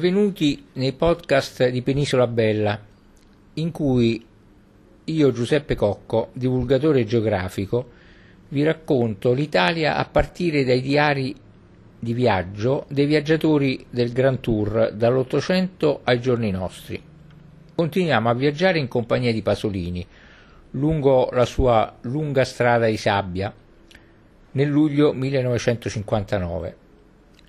Benvenuti nei podcast di Penisola Bella, in cui io, Giuseppe Cocco, divulgatore geografico, vi racconto l'Italia a partire dai diari di viaggio dei viaggiatori del Grand Tour dall'Ottocento ai giorni nostri. Continuiamo a viaggiare in compagnia di Pasolini lungo la sua lunga strada di sabbia nel luglio 1959.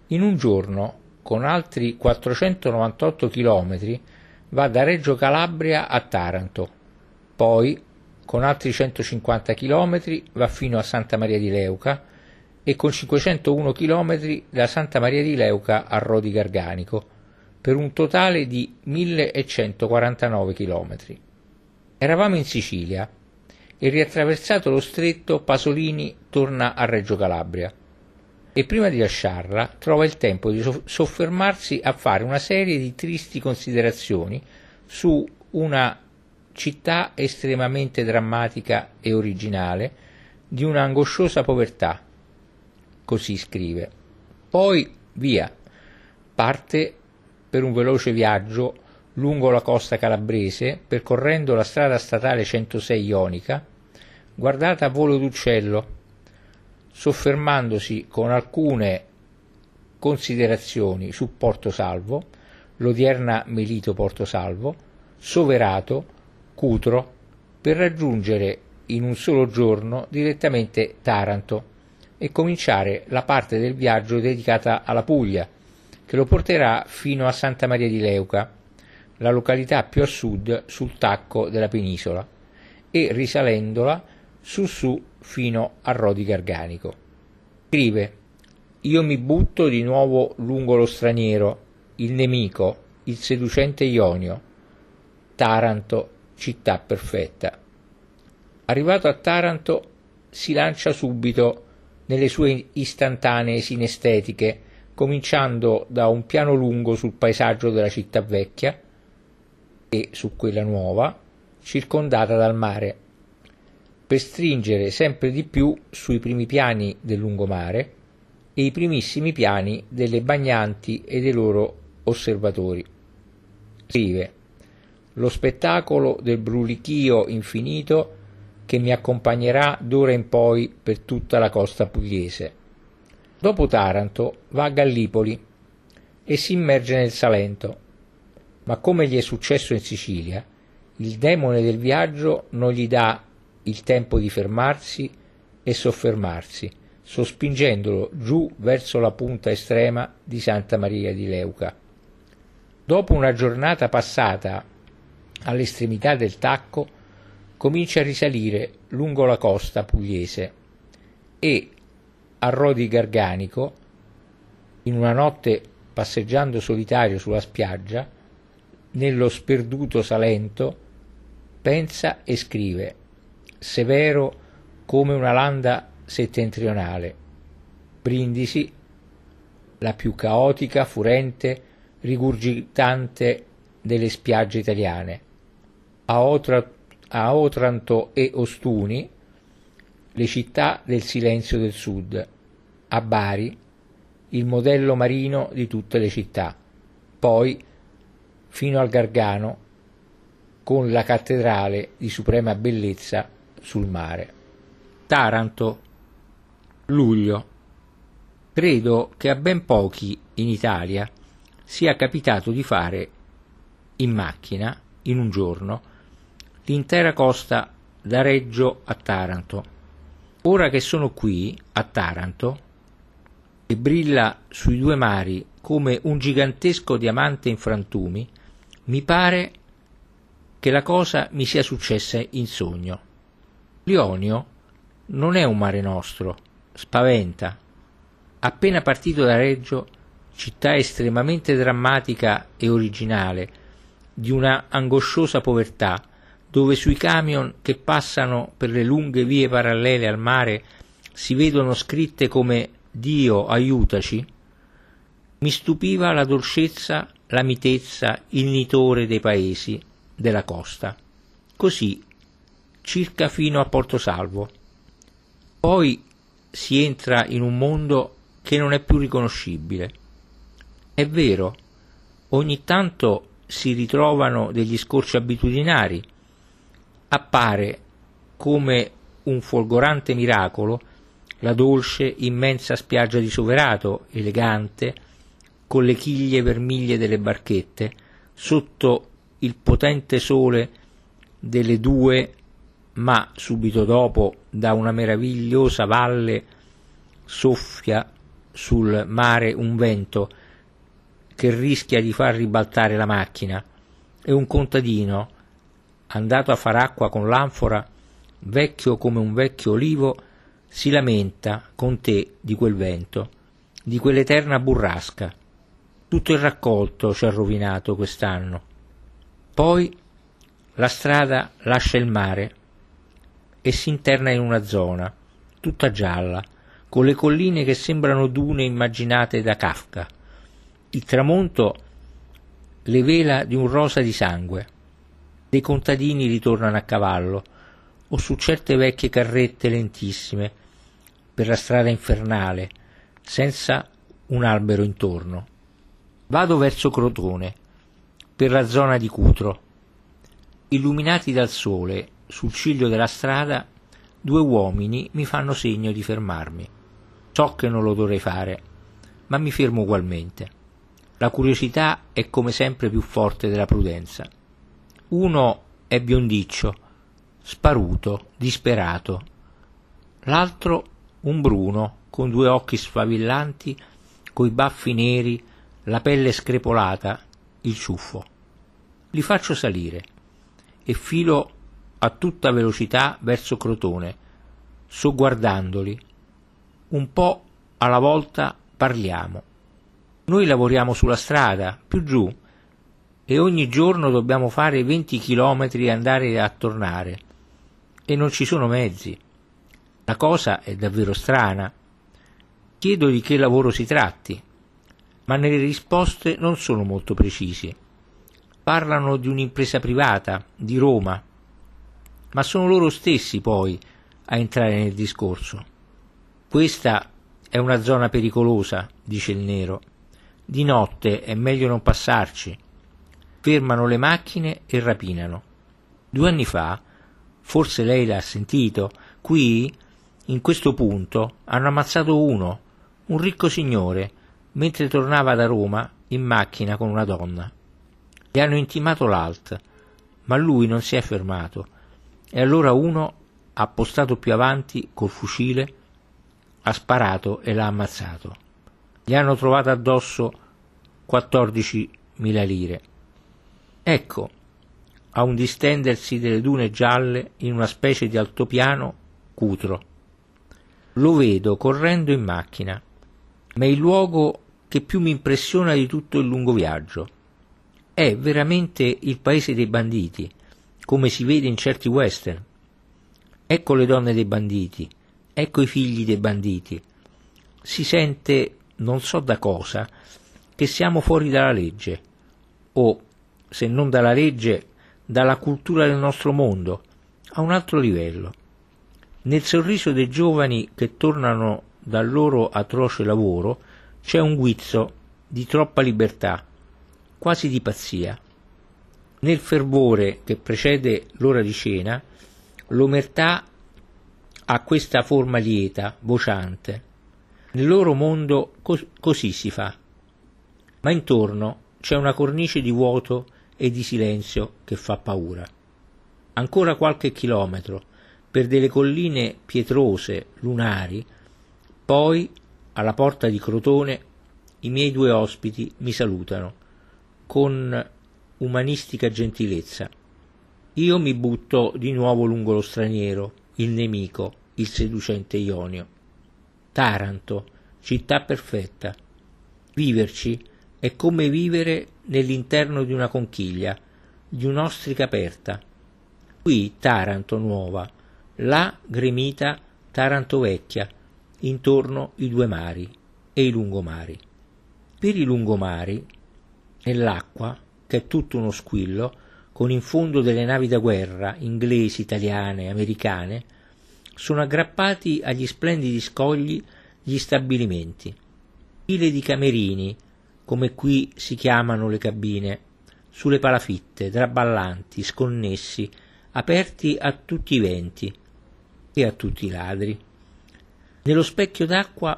In un giorno con altri 498 km va da Reggio Calabria a Taranto, poi con altri 150 km va fino a Santa Maria di Leuca e con 501 km da Santa Maria di Leuca a Rodi Garganico, per un totale di 1149 km. Eravamo in Sicilia e riattraversato lo stretto Pasolini torna a Reggio Calabria e prima di lasciarla trova il tempo di soffermarsi a fare una serie di tristi considerazioni su una città estremamente drammatica e originale di una angosciosa povertà. Così scrive. Poi via. Parte per un veloce viaggio lungo la costa calabrese, percorrendo la strada statale 106 ionica, guardata a volo d'uccello soffermandosi con alcune considerazioni su Porto Salvo, l'odierna Melito Porto Salvo, Soverato, Cutro, per raggiungere in un solo giorno direttamente Taranto e cominciare la parte del viaggio dedicata alla Puglia, che lo porterà fino a Santa Maria di Leuca, la località più a sud sul tacco della penisola, e risalendola su su fino a Rodi Garganico. Scrive Io mi butto di nuovo lungo lo straniero, il nemico, il seducente Ionio. Taranto, città perfetta. Arrivato a Taranto si lancia subito nelle sue istantanee sinestetiche, cominciando da un piano lungo sul paesaggio della città vecchia e su quella nuova, circondata dal mare per stringere sempre di più sui primi piani del lungomare e i primissimi piani delle bagnanti e dei loro osservatori. Scrive lo spettacolo del brulichio infinito che mi accompagnerà d'ora in poi per tutta la costa pugliese. Dopo Taranto va a Gallipoli e si immerge nel Salento, ma come gli è successo in Sicilia, il demone del viaggio non gli dà il tempo di fermarsi e soffermarsi, sospingendolo giù verso la punta estrema di Santa Maria di Leuca. Dopo una giornata passata all'estremità del tacco, comincia a risalire lungo la costa pugliese e a Rodi Garganico, in una notte passeggiando solitario sulla spiaggia, nello sperduto Salento, pensa e scrive severo come una landa settentrionale. Brindisi, la più caotica, furente, rigurgitante delle spiagge italiane. A, Otra, a Otranto e Ostuni, le città del silenzio del sud. A Bari, il modello marino di tutte le città. Poi, fino al Gargano, con la cattedrale di suprema bellezza sul mare. Taranto, luglio. Credo che a ben pochi in Italia sia capitato di fare in macchina, in un giorno, l'intera costa da Reggio a Taranto. Ora che sono qui, a Taranto, e brilla sui due mari come un gigantesco diamante in frantumi, mi pare che la cosa mi sia successa in sogno. L'Ionio non è un mare nostro, spaventa. Appena partito da Reggio, città estremamente drammatica e originale, di una angosciosa povertà, dove sui camion che passano per le lunghe vie parallele al mare si vedono scritte come Dio aiutaci, mi stupiva la dolcezza, la mitezza, il nitore dei paesi della costa. Così circa fino a Porto Salvo. Poi si entra in un mondo che non è più riconoscibile. È vero, Ogni tanto si ritrovano degli scorci abitudinari. Appare come un folgorante miracolo la dolce, immensa spiaggia di Soverato, elegante, con le chiglie vermiglie delle barchette, sotto il potente sole delle due, ma subito dopo da una meravigliosa valle soffia sul mare un vento che rischia di far ribaltare la macchina e un contadino, andato a far acqua con l'anfora, vecchio come un vecchio olivo, si lamenta con te di quel vento, di quell'eterna burrasca. Tutto il raccolto ci ha rovinato quest'anno. Poi la strada lascia il mare e si interna in una zona, tutta gialla, con le colline che sembrano dune immaginate da Kafka. Il tramonto le vela di un rosa di sangue. Dei contadini ritornano a cavallo o su certe vecchie carrette lentissime per la strada infernale, senza un albero intorno. Vado verso Crotone, per la zona di Cutro. Illuminati dal sole, sul ciglio della strada, due uomini mi fanno segno di fermarmi. So che non lo dovrei fare, ma mi fermo ugualmente. La curiosità è come sempre più forte della prudenza. Uno è biondiccio, sparuto, disperato. L'altro un bruno, con due occhi sfavillanti, coi baffi neri, la pelle screpolata, il ciuffo. Li faccio salire e filo a tutta velocità verso Crotone, sogguardandoli un po' alla volta parliamo. Noi lavoriamo sulla strada, più giù, e ogni giorno dobbiamo fare 20 chilometri e andare a tornare. E non ci sono mezzi. La cosa è davvero strana. Chiedo di che lavoro si tratti, ma nelle risposte non sono molto precisi. Parlano di un'impresa privata, di Roma, ma sono loro stessi poi a entrare nel discorso. Questa è una zona pericolosa, dice il nero. Di notte è meglio non passarci. Fermano le macchine e rapinano. Due anni fa, forse lei l'ha sentito, qui, in questo punto, hanno ammazzato uno, un ricco signore, mentre tornava da Roma in macchina con una donna. Gli hanno intimato l'alt, ma lui non si è fermato, e allora uno, appostato più avanti col fucile, ha sparato e l'ha ammazzato. Gli hanno trovato addosso 14.000 lire. Ecco, a un distendersi delle dune gialle in una specie di altopiano cutro. Lo vedo correndo in macchina, ma è il luogo che più mi impressiona di tutto il lungo viaggio. È veramente il paese dei banditi, come si vede in certi western. Ecco le donne dei banditi, ecco i figli dei banditi. Si sente, non so da cosa, che siamo fuori dalla legge, o, se non dalla legge, dalla cultura del nostro mondo, a un altro livello. Nel sorriso dei giovani che tornano dal loro atroce lavoro c'è un guizzo di troppa libertà, quasi di pazzia. Nel fervore che precede l'ora di cena, l'omertà ha questa forma lieta, vociante. Nel loro mondo cos- così si fa. Ma intorno c'è una cornice di vuoto e di silenzio che fa paura. Ancora qualche chilometro per delle colline pietrose, lunari, poi alla porta di Crotone i miei due ospiti mi salutano con umanistica gentilezza. Io mi butto di nuovo lungo lo straniero, il nemico, il seducente Ionio. Taranto, città perfetta. Viverci è come vivere nell'interno di una conchiglia, di un'ostrica aperta. Qui Taranto nuova, là gremita Taranto vecchia, intorno i due mari e i lungomari. Per i lungomari, nell'acqua, che è tutto uno squillo, con in fondo delle navi da guerra, inglesi, italiane, americane, sono aggrappati agli splendidi scogli gli stabilimenti, file di camerini, come qui si chiamano le cabine, sulle palafitte, traballanti, sconnessi, aperti a tutti i venti e a tutti i ladri. Nello specchio d'acqua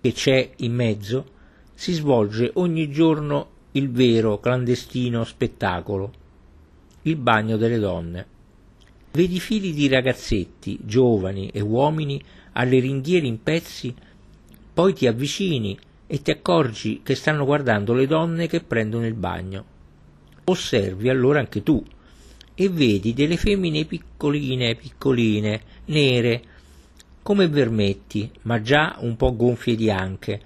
che c'è in mezzo si svolge ogni giorno il vero clandestino spettacolo, il bagno delle donne. Vedi fili di ragazzetti, giovani e uomini alle ringhiere in pezzi, poi ti avvicini e ti accorgi che stanno guardando le donne che prendono il bagno. Osservi allora anche tu e vedi delle femmine piccoline, piccoline, nere, come vermetti, ma già un po' gonfie di anche,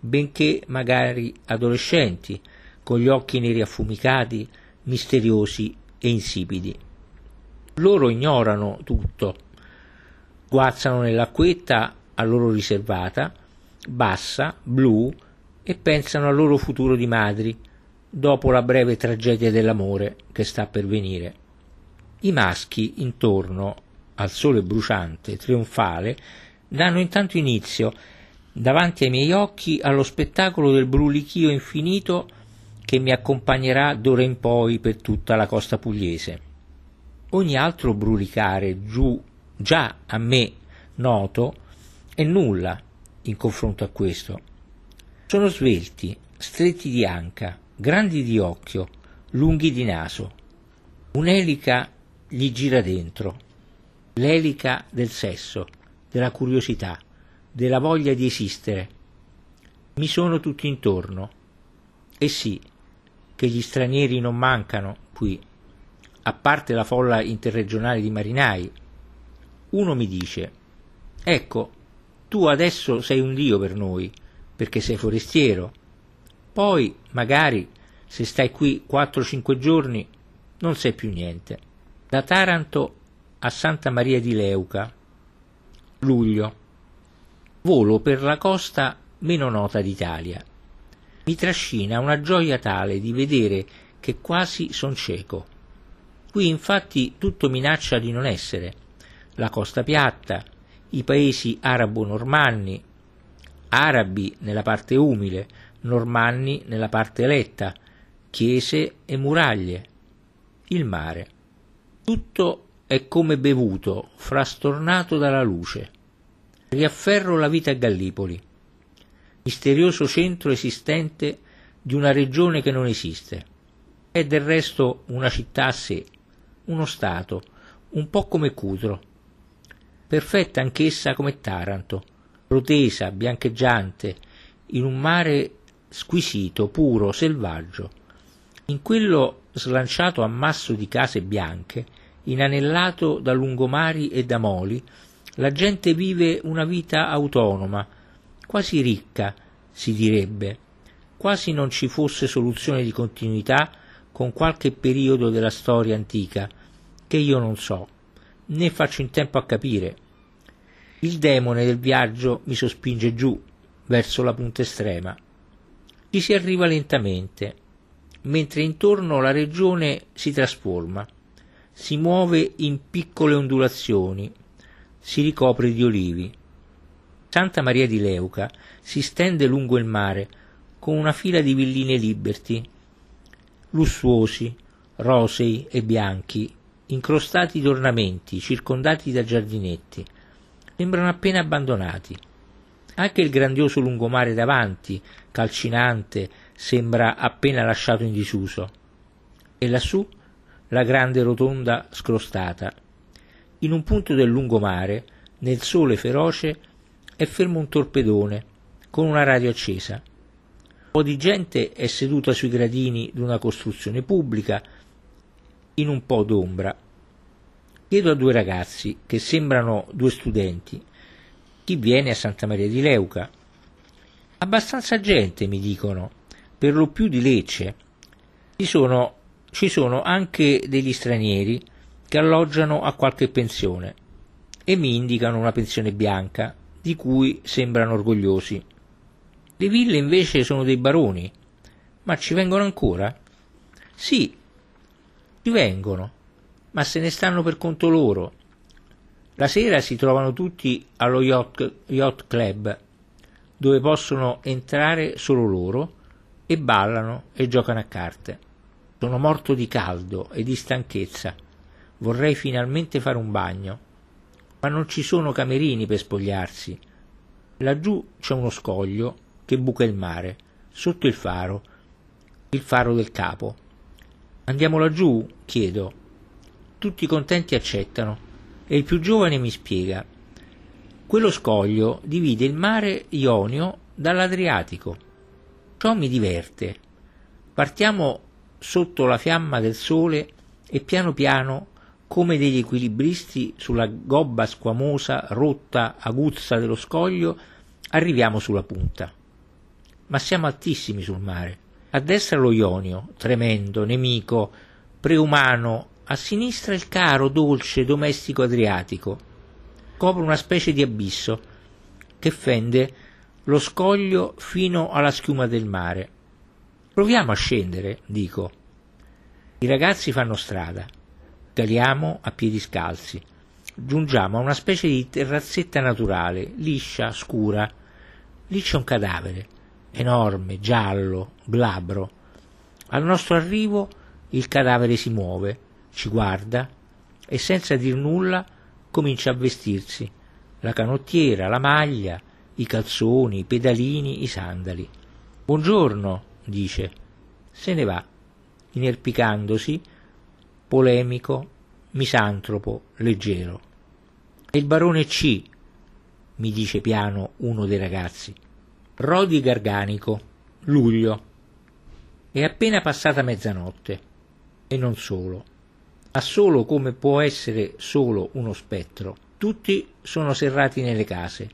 benché magari adolescenti, con gli occhi neri affumicati, misteriosi e insipidi. Loro ignorano tutto, guazzano nell'acquetta a loro riservata, bassa, blu, e pensano al loro futuro di madri, dopo la breve tragedia dell'amore che sta per venire. I maschi intorno al sole bruciante, trionfale, danno intanto inizio, davanti ai miei occhi, allo spettacolo del brulichio infinito che mi accompagnerà d'ora in poi per tutta la costa pugliese. Ogni altro brulicare giù, già a me noto, è nulla in confronto a questo. Sono svelti, stretti di anca, grandi di occhio, lunghi di naso. Un'elica gli gira dentro, l'elica del sesso, della curiosità, della voglia di esistere. Mi sono tutti intorno. E sì, che gli stranieri non mancano qui, a parte la folla interregionale di marinai. Uno mi dice, ecco, tu adesso sei un dio per noi, perché sei forestiero. Poi, magari, se stai qui 4-5 giorni, non sei più niente. Da Taranto a Santa Maria di Leuca, luglio. Volo per la costa meno nota d'Italia. Mi trascina una gioia tale di vedere che quasi son cieco. Qui infatti tutto minaccia di non essere. La costa piatta, i paesi arabo-normanni, arabi nella parte umile, normanni nella parte eletta, chiese e muraglie, il mare. Tutto è come bevuto, frastornato dalla luce. Riafferro la vita a Gallipoli, misterioso centro esistente di una regione che non esiste. È del resto una città a sé, uno stato, un po' come Cutro, perfetta anch'essa come Taranto, protesa, biancheggiante, in un mare squisito, puro, selvaggio. In quello slanciato ammasso di case bianche, inanellato da lungomari e da moli, la gente vive una vita autonoma, quasi ricca, si direbbe, quasi non ci fosse soluzione di continuità con qualche periodo della storia antica, che io non so, né faccio in tempo a capire. Il demone del viaggio mi sospinge giù, verso la punta estrema. Ci si arriva lentamente, mentre intorno la regione si trasforma si muove in piccole ondulazioni, si ricopre di olivi. Santa Maria di Leuca si stende lungo il mare con una fila di villine liberty, lussuosi, rosei e bianchi, incrostati d'ornamenti, circondati da giardinetti. Sembrano appena abbandonati. Anche il grandioso lungomare davanti, calcinante, sembra appena lasciato in disuso. E lassù la grande rotonda scrostata. In un punto del lungomare, nel sole feroce, è fermo un torpedone con una radio accesa. Un po' di gente è seduta sui gradini di una costruzione pubblica, in un po' d'ombra. Chiedo a due ragazzi, che sembrano due studenti, chi viene a Santa Maria di Leuca. Abbastanza gente, mi dicono, per lo più di Lecce. Ci sono ci sono anche degli stranieri che alloggiano a qualche pensione e mi indicano una pensione bianca di cui sembrano orgogliosi. Le ville invece sono dei baroni, ma ci vengono ancora? Sì, ci vengono, ma se ne stanno per conto loro. La sera si trovano tutti allo yacht, yacht club, dove possono entrare solo loro, e ballano e giocano a carte. Sono morto di caldo e di stanchezza. Vorrei finalmente fare un bagno, ma non ci sono camerini per spogliarsi. Laggiù c'è uno scoglio che buca il mare, sotto il faro, il faro del capo. Andiamo laggiù? chiedo. Tutti contenti accettano e il più giovane mi spiega. Quello scoglio divide il mare Ionio dall'Adriatico. Ciò mi diverte. Partiamo sotto la fiamma del sole e piano piano, come degli equilibristi sulla gobba squamosa, rotta, aguzza dello scoglio, arriviamo sulla punta. Ma siamo altissimi sul mare. A destra lo Ionio, tremendo, nemico, preumano, a sinistra il caro, dolce, domestico Adriatico. Copre una specie di abisso che fende lo scoglio fino alla schiuma del mare. Proviamo a scendere, dico. I ragazzi fanno strada. Caliamo a piedi scalzi. Giungiamo a una specie di terrazzetta naturale, liscia, scura. Lì c'è un cadavere, enorme, giallo, glabro. Al nostro arrivo il cadavere si muove, ci guarda e senza dir nulla comincia a vestirsi. La canottiera, la maglia, i calzoni, i pedalini, i sandali. Buongiorno, dice. Se ne va, inerpicandosi, polemico, misantropo, leggero. E il barone C, mi dice piano uno dei ragazzi. Rodi Garganico, luglio. È appena passata mezzanotte. E non solo. Ma solo come può essere solo uno spettro. Tutti sono serrati nelle case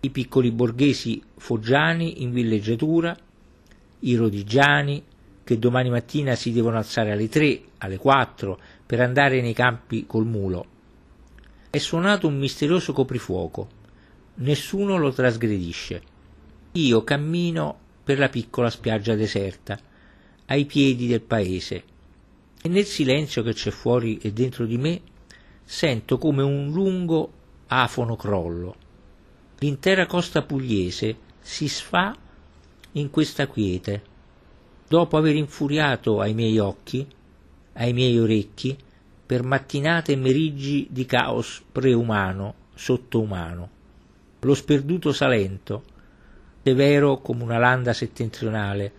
i piccoli borghesi foggiani in villeggiatura, i rodigiani che domani mattina si devono alzare alle tre, alle quattro per andare nei campi col mulo. È suonato un misterioso coprifuoco. Nessuno lo trasgredisce. Io cammino per la piccola spiaggia deserta, ai piedi del paese, e nel silenzio che c'è fuori e dentro di me sento come un lungo afono crollo l'intera costa pugliese si sfà in questa quiete. Dopo aver infuriato ai miei occhi, ai miei orecchi, per mattinate e meriggi di caos preumano, sottoumano. Lo sperduto Salento, severo come una landa settentrionale,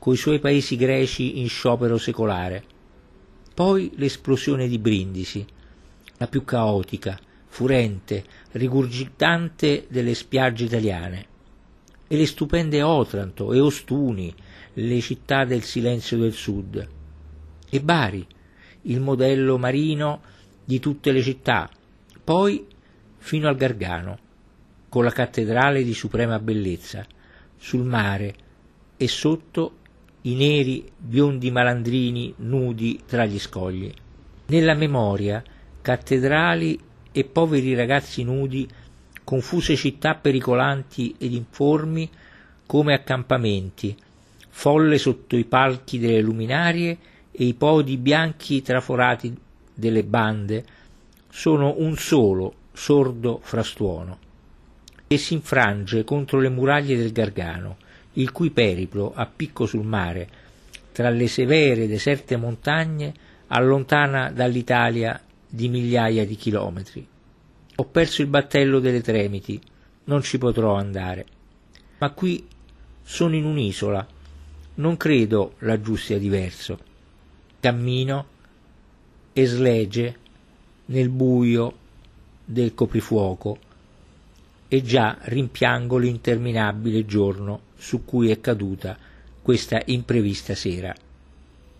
coi suoi paesi greci in sciopero secolare. Poi l'esplosione di Brindisi, la più caotica, furente, rigurgitante delle spiagge italiane, e le stupende Otranto e Ostuni, le città del silenzio del sud, e Bari, il modello marino di tutte le città, poi fino al Gargano, con la cattedrale di suprema bellezza, sul mare e sotto i neri biondi malandrini nudi tra gli scogli. Nella memoria cattedrali e poveri ragazzi nudi, confuse città pericolanti ed informi come accampamenti, folle sotto i palchi delle luminarie e i podi bianchi traforati delle bande, sono un solo sordo frastuono e si infrange contro le muraglie del Gargano, il cui periplo a picco sul mare, tra le severe deserte montagne, allontana dall'Italia di migliaia di chilometri. Ho perso il battello delle Tremiti, non ci potrò andare. Ma qui sono in un'isola, non credo laggiù sia diverso. Cammino e slegge nel buio del coprifuoco e già rimpiango l'interminabile giorno su cui è caduta questa imprevista sera.